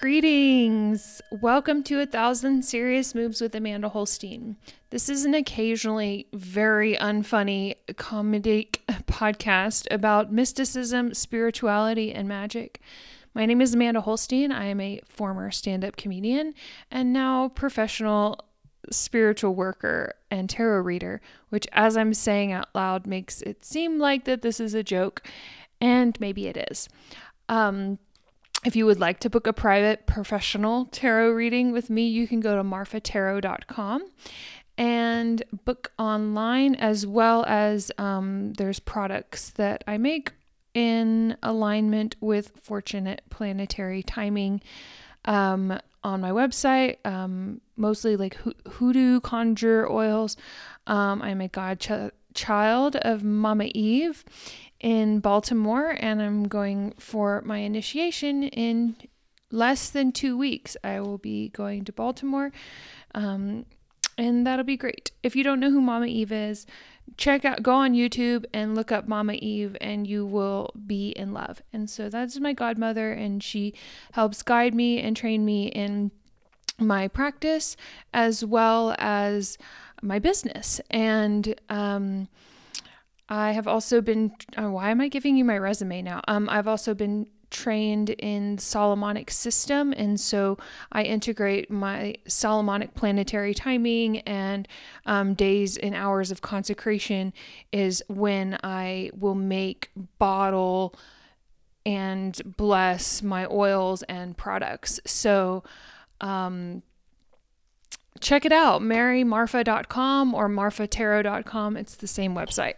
Greetings! Welcome to A Thousand Serious Moves with Amanda Holstien. This is an occasionally very unfunny comedic podcast about mysticism, spirituality, and magic. My name is Amanda Holstien. I am a former stand up comedian and now professional spiritual worker and tarot reader, which, as I'm saying out loud, makes it seem like that this is a joke, and maybe it is. Um, if you would like to book a private professional tarot reading with me, you can go to marfatarot.com and book online, as well as um, there's products that I make in alignment with fortunate planetary timing um, on my website, um, mostly like hoodoo conjure oils. Um, I'm a god ch- of Mama Eve in Baltimore, and I'm going for my initiation in less than two weeks. I will be going to Baltimore, um, and that'll be great. If you don't know who Mama Eve is, check out, go on YouTube and look up Mama Eve, and you will be in love. And so that's my godmother, and she helps guide me and train me in my practice as well as my business. And, um, I have also been. Oh, why am I giving you my resume now? Um, I've also been trained in Solomonic system, and so I integrate my Solomonic planetary timing and um, days and hours of consecration is when I will make bottle and bless my oils and products. So. Um, check it out marymarfa.com or marfatarot.com it's the same website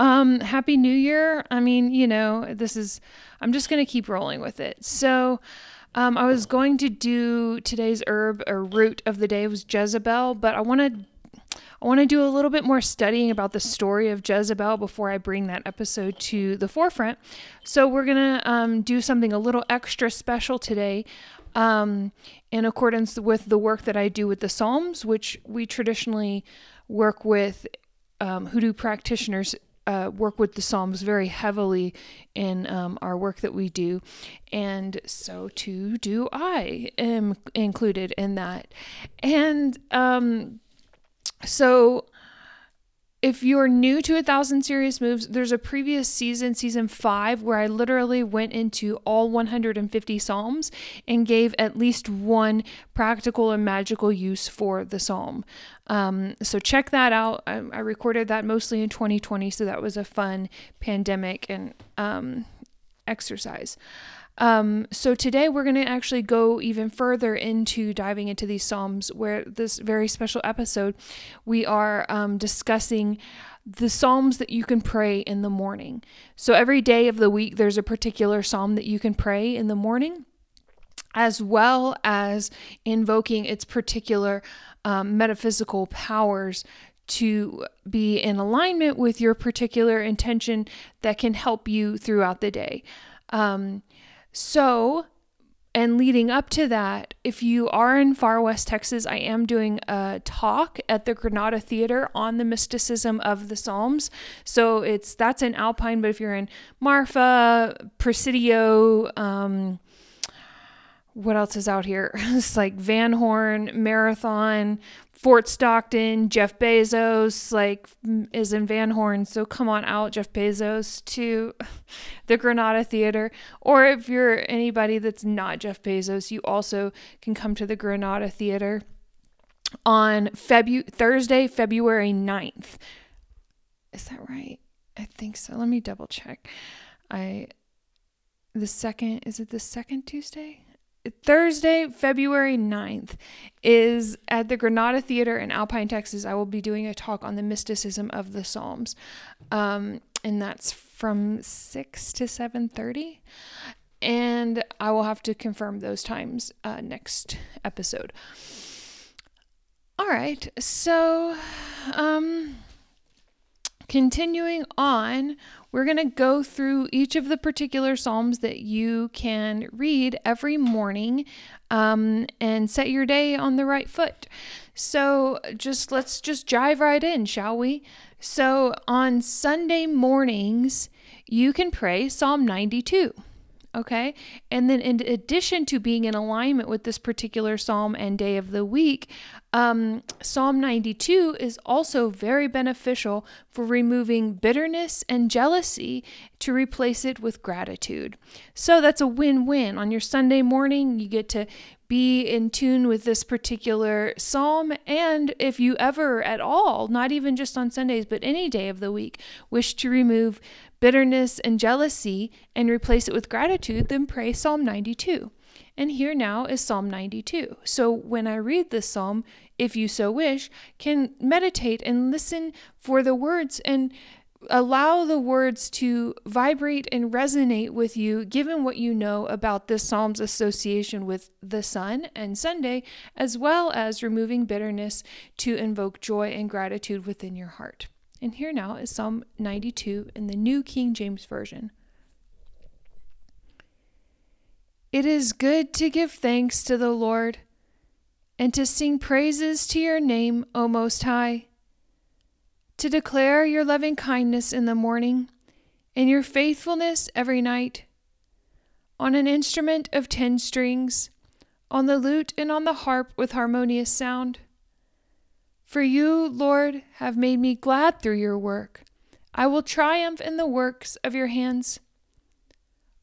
um, happy New Year. I mean, you know, this is, I'm just going to keep rolling with it. So, um, I was going to do today's herb or root of the day was Jezebel, but I want to I want to do a little bit more studying about the story of Jezebel before I bring that episode to the forefront. So we're gonna um, do something a little extra special today, um, in accordance with the work that I do with the Psalms, which we traditionally work with um, hoodoo practitioners uh, work with the Psalms very heavily in um, our work that we do, and so too do I am included in that. And um, so if you're new to a thousand serious moves there's a previous season season five where i literally went into all 150 psalms and gave at least one practical and magical use for the psalm. Um, so check that out. I, I, recorded that mostly in 2020 so that was a fun pandemic and um, exercise um, so today we're going to actually go even further into diving into these Psalms, where this very special episode, we are um, discussing the Psalms that you can pray in the morning. So every day of the week, there's a particular Psalm that you can pray in the morning. As well as invoking its particular um, metaphysical powers to be in alignment with your particular intention that can help you throughout the day. Um, so, and leading up to that, if you are in far west Texas, I am doing a talk at the Granada Theater on the mysticism of the Psalms. So it's that's in Alpine, but if you're in Marfa, Presidio, um, what else is out here? it's like Van Horn, Marathon, Fort Stockton, Jeff Bezos, like is in Van Horn. So come on out, Jeff Bezos, to the Granada Theater. Or if you're anybody that's not Jeff Bezos, you also can come to the Granada Theater on Febu- Thursday, February 9th. Is that right? I think so. Let me double check. I the second is it the second Tuesday? Thursday, February 9th, is at the Granada Theater in Alpine, Texas. I will be doing a talk on the mysticism of the Psalms. Um, and that's from 6 to 7.30. And I will have to confirm those times uh, next episode. All right. So, um, continuing on we're going to go through each of the particular Psalms that you can read every morning um, and set your day on the right foot. So just let's just jive right in, shall we? So on Sunday mornings, you can pray Psalm 92. Okay. And then, in addition to being in alignment with this particular psalm and day of the week, um, Psalm 92 is also very beneficial for removing bitterness and jealousy to replace it with gratitude. So that's a win win. On your Sunday morning, you get to be in tune with this particular psalm. And if you ever at all, not even just on Sundays, but any day of the week, wish to remove bitterness and jealousy and replace it with gratitude, then pray Psalm 92. And here now is Psalm 92. So when I read this psalm, if you so wish, can meditate and listen for the words and allow the words to vibrate and resonate with you, given what you know about this psalm's association with the sun and Sunday, as well as removing bitterness to invoke joy and gratitude within your heart. And here now is Psalm 92 in the New King James Version. It is good to give thanks to the Lord and to sing praises to your name, O Most High to declare your loving kindness in the morning and your faithfulness every night. On an instrument of ten strings, on the lute and on the harp with harmonious sound. For you, Lord, have made me glad through your work. I will triumph in the works of your hands.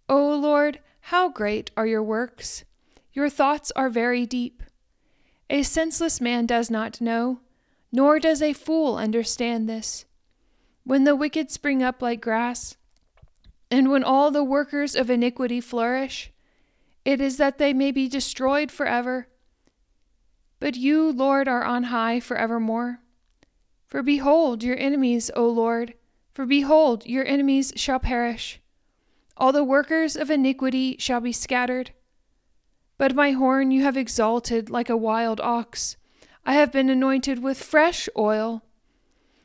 O Lord, how great are your works! Your thoughts are very deep. A senseless man does not know nor does a fool understand this. When the wicked spring up like grass, and when all the workers of iniquity flourish, it is that they may be destroyed forever. But you, Lord, are on high forevermore. For behold your enemies, O Lord, for behold your enemies shall perish. All the workers of iniquity shall be scattered. But my horn you have exalted like a wild ox. I have been anointed with fresh oil.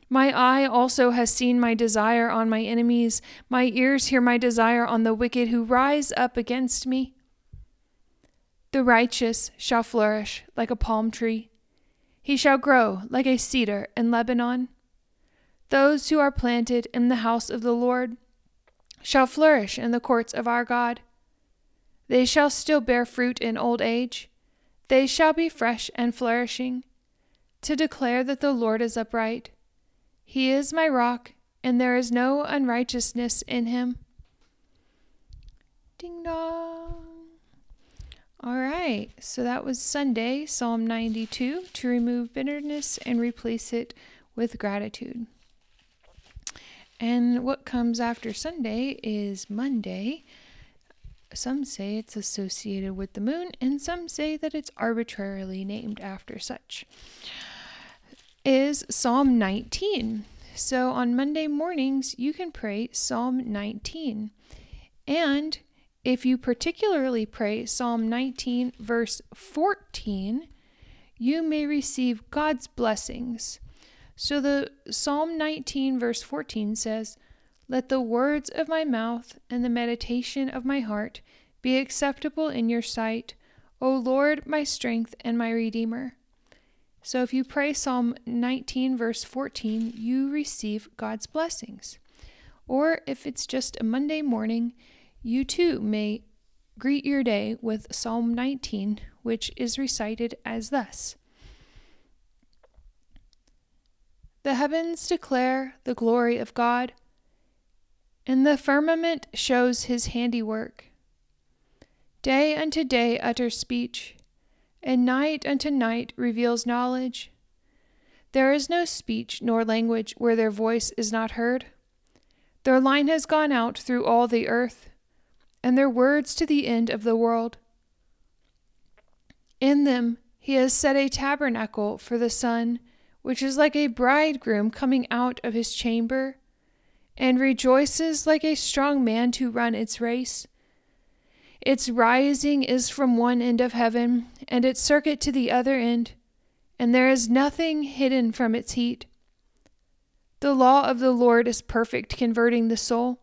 My eye also has seen my desire on my enemies, my ears hear my desire on the wicked who rise up against me. The righteous shall flourish like a palm tree, he shall grow like a cedar in Lebanon. Those who are planted in the house of the Lord shall flourish in the courts of our God. They shall still bear fruit in old age, they shall be fresh and flourishing to declare that the Lord is upright. He is my rock, and there is no unrighteousness in him. Ding dong. All right, so that was Sunday, Psalm 92, to remove bitterness and replace it with gratitude. And what comes after Sunday is Monday. Some say it's associated with the moon, and some say that it's arbitrarily named after such is Psalm 19. So on Monday mornings, you can pray Psalm 19. And if you particularly pray Psalm 19, verse 14, you may receive God's blessings. So the Psalm 19, verse 14 says, Let the words of my mouth and the meditation of my heart be acceptable in your sight, O Lord, my strength and my redeemer. So if you pray Psalm 19, verse 14, you receive God's blessings. Or if it's just a Monday morning, you too may greet your day with Psalm 19, which is recited as thus The heavens declare the glory of God, and the firmament shows his handiwork. Day unto day utters speech and night unto night reveals knowledge. There is no speech nor language where their voice is not heard. Their line has gone out through all the earth, and their words to the end of the world. In them he has set a tabernacle for the sun, which is like a bridegroom coming out of his chamber, and rejoices like a strong man to run its race. Its rising is from one end of heaven, and its circuit to the other end, and there is nothing hidden from its heat. The law of the Lord is perfect, converting the soul.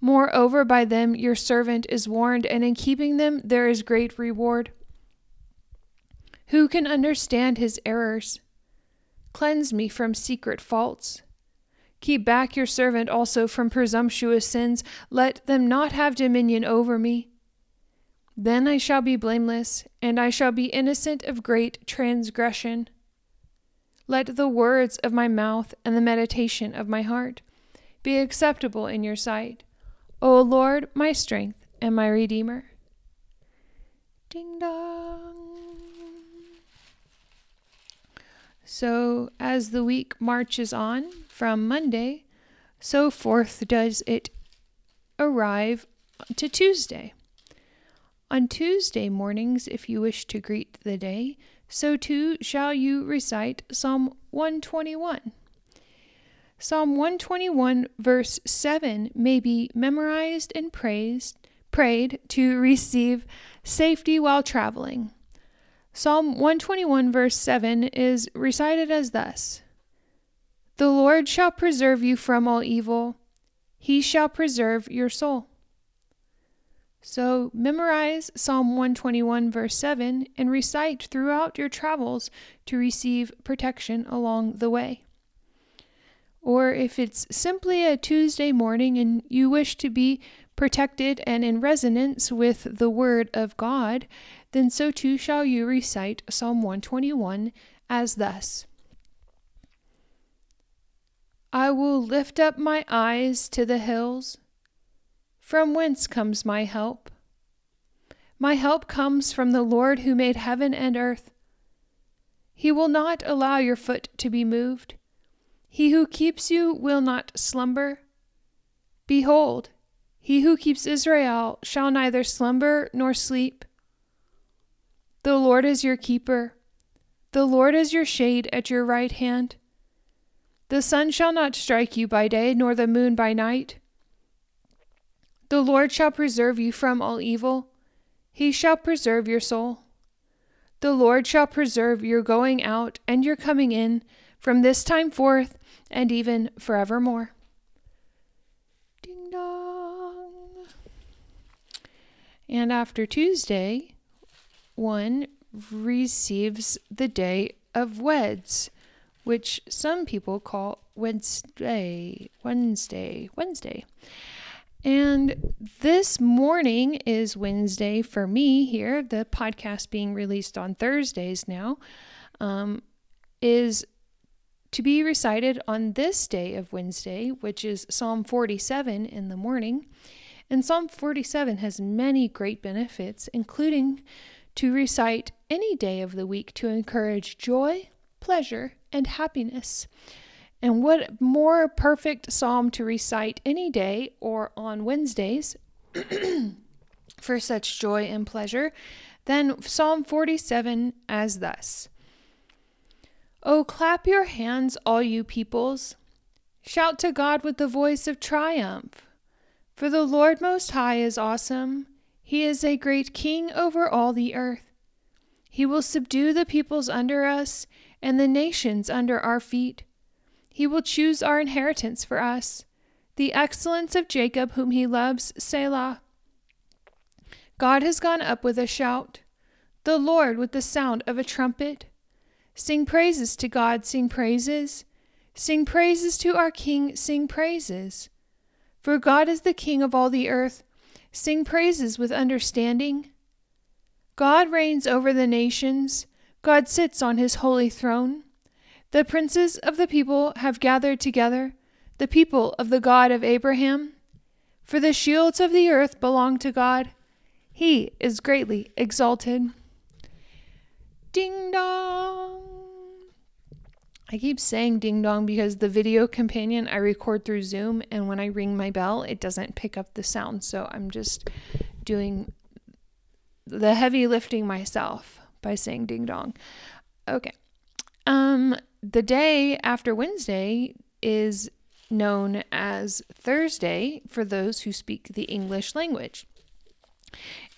Moreover, by them your servant is warned, and in keeping them there is great reward. Who can understand his errors? Cleanse me from secret faults. Keep back your servant also from presumptuous sins. Let them not have dominion over me. Then I shall be blameless, and I shall be innocent of great transgression. Let the words of my mouth and the meditation of my heart be acceptable in your sight, O Lord, my strength and my Redeemer. Ding dong. So, as the week marches on from Monday, so forth does it arrive to Tuesday. On Tuesday mornings, if you wish to greet the day, so too shall you recite Psalm 121. Psalm 121, verse 7, may be memorized and praised, prayed to receive safety while traveling. Psalm 121, verse 7 is recited as thus The Lord shall preserve you from all evil, he shall preserve your soul. So memorize Psalm 121, verse 7, and recite throughout your travels to receive protection along the way. Or if it's simply a Tuesday morning and you wish to be protected and in resonance with the Word of God, then so too shall you recite Psalm 121 as thus I will lift up my eyes to the hills. From whence comes my help? My help comes from the Lord who made heaven and earth. He will not allow your foot to be moved. He who keeps you will not slumber. Behold, he who keeps Israel shall neither slumber nor sleep. The Lord is your keeper. The Lord is your shade at your right hand. The sun shall not strike you by day, nor the moon by night. The Lord shall preserve you from all evil. He shall preserve your soul. The Lord shall preserve your going out and your coming in from this time forth and even forevermore. Ding dong. And after Tuesday, one receives the day of weds, which some people call Wednesday, Wednesday, Wednesday. And this morning is Wednesday for me here, the podcast being released on Thursdays now, um, is to be recited on this day of Wednesday, which is Psalm 47 in the morning. And Psalm 47 has many great benefits, including to recite any day of the week to encourage joy, pleasure, and happiness. And what more perfect psalm to recite any day or on Wednesdays for such joy and pleasure than Psalm 47 as thus Oh, clap your hands, all you peoples. Shout to God with the voice of triumph. For the Lord Most High is awesome. He is a great king over all the earth. He will subdue the peoples under us and the nations under our feet. He will choose our inheritance for us, the excellence of Jacob, whom he loves, Selah. God has gone up with a shout, the Lord with the sound of a trumpet. Sing praises to God, sing praises. Sing praises to our King, sing praises. For God is the King of all the earth. Sing praises with understanding. God reigns over the nations. God sits on his holy throne. The princes of the people have gathered together, the people of the God of Abraham. For the shields of the earth belong to God. He is greatly exalted. Ding dong. I keep saying ding dong because the video companion I record through Zoom, and when I ring my bell, it doesn't pick up the sound. So I'm just doing the heavy lifting myself by saying ding dong. Okay. Um, the day after Wednesday is known as Thursday for those who speak the English language.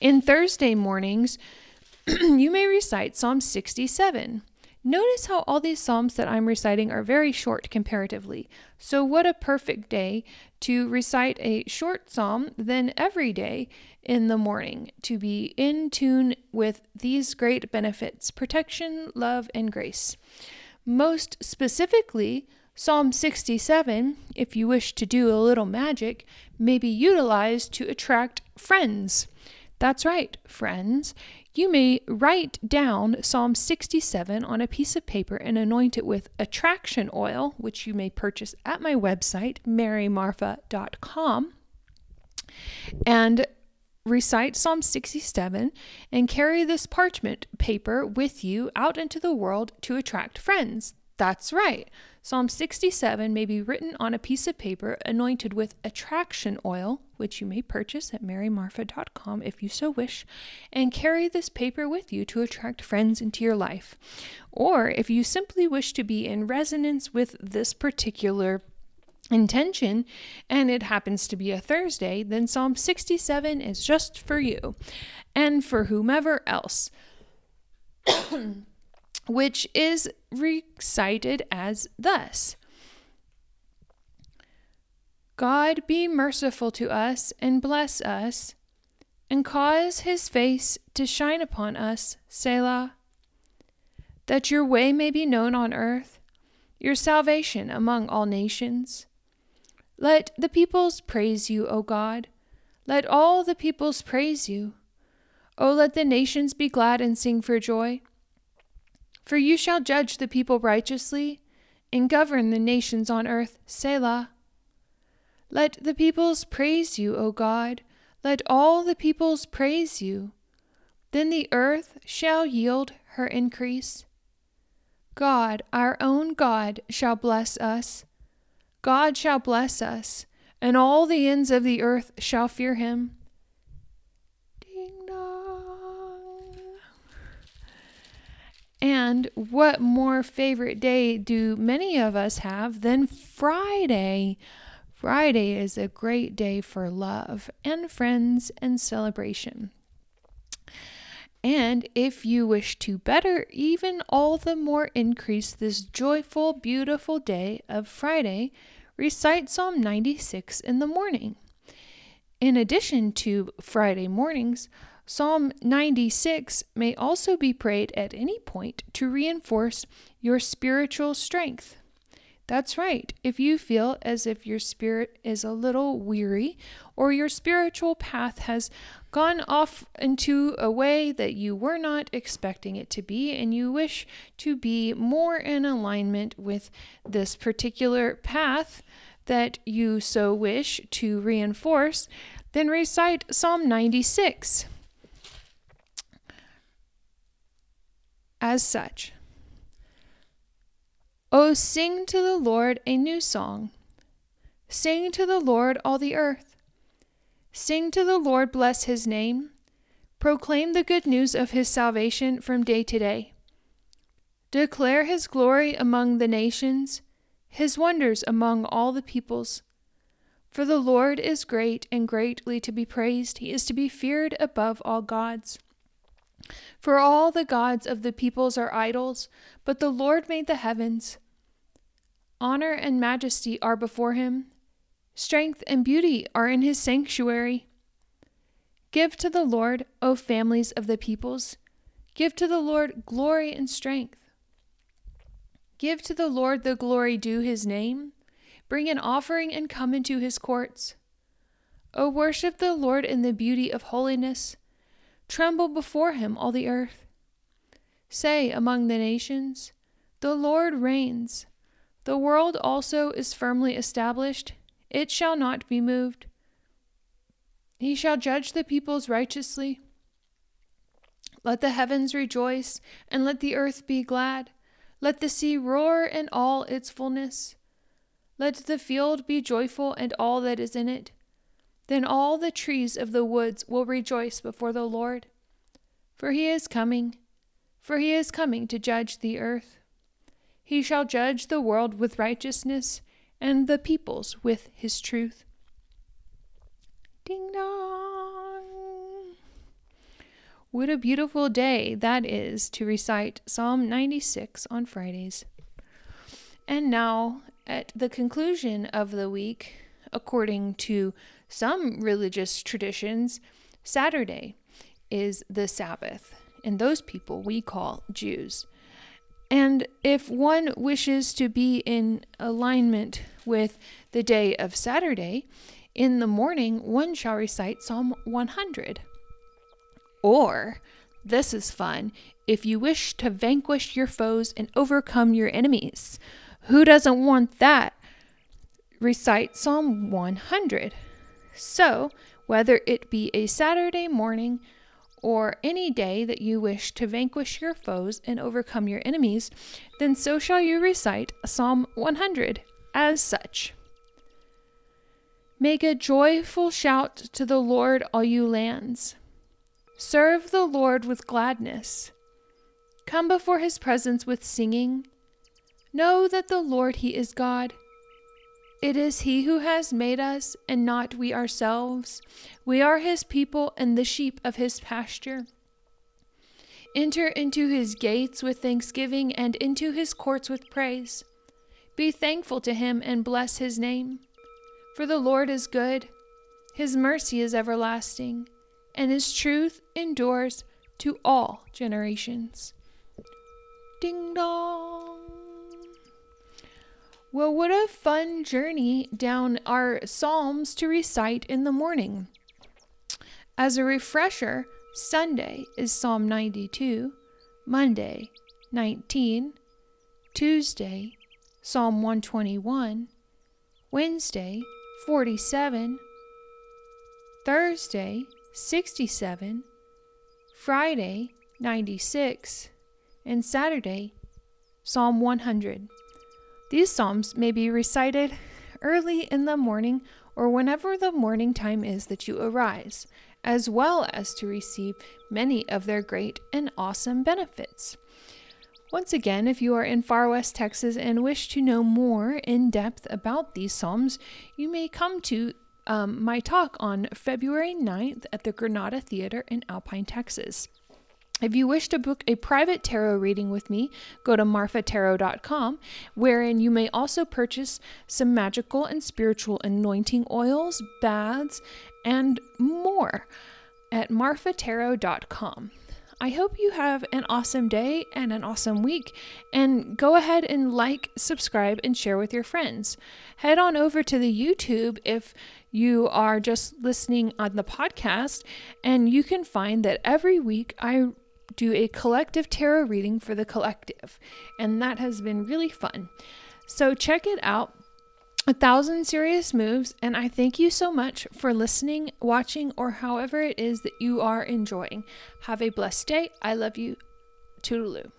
In Thursday mornings, you may recite Psalm 67. Notice how all these Psalms that I'm reciting are very short comparatively. So, what a perfect day to recite a short Psalm than every day in the morning to be in tune with these great benefits protection, love, and grace. Most specifically, Psalm 67, if you wish to do a little magic, may be utilized to attract friends. That's right, friends. You may write down Psalm 67 on a piece of paper and anoint it with attraction oil, which you may purchase at my website, marymarfa.com. And recite Psalm 67 and carry this parchment paper with you out into the world to attract friends. That's right. Psalm 67 may be written on a piece of paper anointed with attraction oil, which you may purchase at marymarfa.com if you so wish, and carry this paper with you to attract friends into your life. Or if you simply wish to be in resonance with this particular intention and it happens to be a Thursday, then Psalm 67 is just for you and for whomever else. which is recited as thus God be merciful to us and bless us, and cause his face to shine upon us, Selah, that your way may be known on earth, your salvation among all nations. Let the peoples praise you, O God. Let all the peoples praise you. O let the nations be glad and sing for joy. For you shall judge the people righteously and govern the nations on earth. Selah. Let the peoples praise you, O God. Let all the peoples praise you. Then the earth shall yield her increase. God, our own God, shall bless us. God shall bless us, and all the ends of the earth shall fear him. And what more favorite day do many of us have than Friday? Friday is a great day for love and friends and celebration. And if you wish to better, even all the more increase this joyful, beautiful day of Friday, recite Psalm 96 in the morning. In addition to Friday mornings, Psalm 96 may also be prayed at any point to reinforce your spiritual strength. That's right. If you feel as if your spirit is a little weary or your spiritual path has gone off into a way that you were not expecting it to be, and you wish to be more in alignment with this particular path that you so wish to reinforce, then recite Psalm 96. As such. Oh, sing to the Lord a new song. Sing to the Lord all the earth. Sing to the Lord, bless his name. Proclaim the good news of his salvation from day to day. Declare his glory among the nations, his wonders among all the peoples. For the Lord is great and greatly to be praised. He is to be feared above all gods. For all the gods of the peoples are idols, but the Lord made the heavens. Honor and majesty are before him, strength and beauty are in his sanctuary. Give to the Lord, O families of the peoples, give to the Lord glory and strength. Give to the Lord the glory due his name. Bring an offering and come into his courts. O worship the Lord in the beauty of holiness. Tremble before him, all the earth. Say among the nations, The Lord reigns. The world also is firmly established, it shall not be moved. He shall judge the peoples righteously. Let the heavens rejoice, and let the earth be glad. Let the sea roar in all its fullness. Let the field be joyful and all that is in it. Then all the trees of the woods will rejoice before the Lord. For he is coming, for he is coming to judge the earth. He shall judge the world with righteousness and the peoples with his truth. Ding dong. What a beautiful day that is to recite Psalm 96 on Fridays. And now, at the conclusion of the week, according to some religious traditions, Saturday is the Sabbath, and those people we call Jews. And if one wishes to be in alignment with the day of Saturday, in the morning one shall recite Psalm 100. Or, this is fun, if you wish to vanquish your foes and overcome your enemies. Who doesn't want that? Recite Psalm 100. So, whether it be a Saturday morning or any day that you wish to vanquish your foes and overcome your enemies, then so shall you recite Psalm 100 as such. Make a joyful shout to the Lord, all you lands. Serve the Lord with gladness. Come before his presence with singing. Know that the Lord, he is God. It is he who has made us, and not we ourselves. We are his people and the sheep of his pasture. Enter into his gates with thanksgiving and into his courts with praise. Be thankful to him and bless his name. For the Lord is good, his mercy is everlasting and his truth endures to all generations. Ding dong. Well, what a fun journey down our Psalms to recite in the morning. As a refresher, Sunday is Psalm 92, Monday 19, Tuesday Psalm 121, Wednesday 47, Thursday 67, Friday 96, and Saturday Psalm 100. These psalms may be recited early in the morning or whenever the morning time is that you arise, as well as to receive many of their great and awesome benefits. Once again, if you are in far west Texas and wish to know more in depth about these Psalms, you may come to um, my talk on February 9th at the Granada Theater in Alpine, Texas. If you wish to book a private tarot reading with me, go to marfatarot.com, wherein you may also purchase some magical and spiritual anointing oils, baths, and more at marfatarot.com. I hope you have an awesome day and an awesome week. And go ahead and like, subscribe, and share with your friends. Head on over to the YouTube if you are just listening on the podcast, and you can find that every week I do a collective tarot reading for the collective, and that has been really fun. So check it out a thousand serious moves, and I thank you so much for listening, watching, or however it is that you are enjoying. Have a blessed day. I love you. Toodaloo.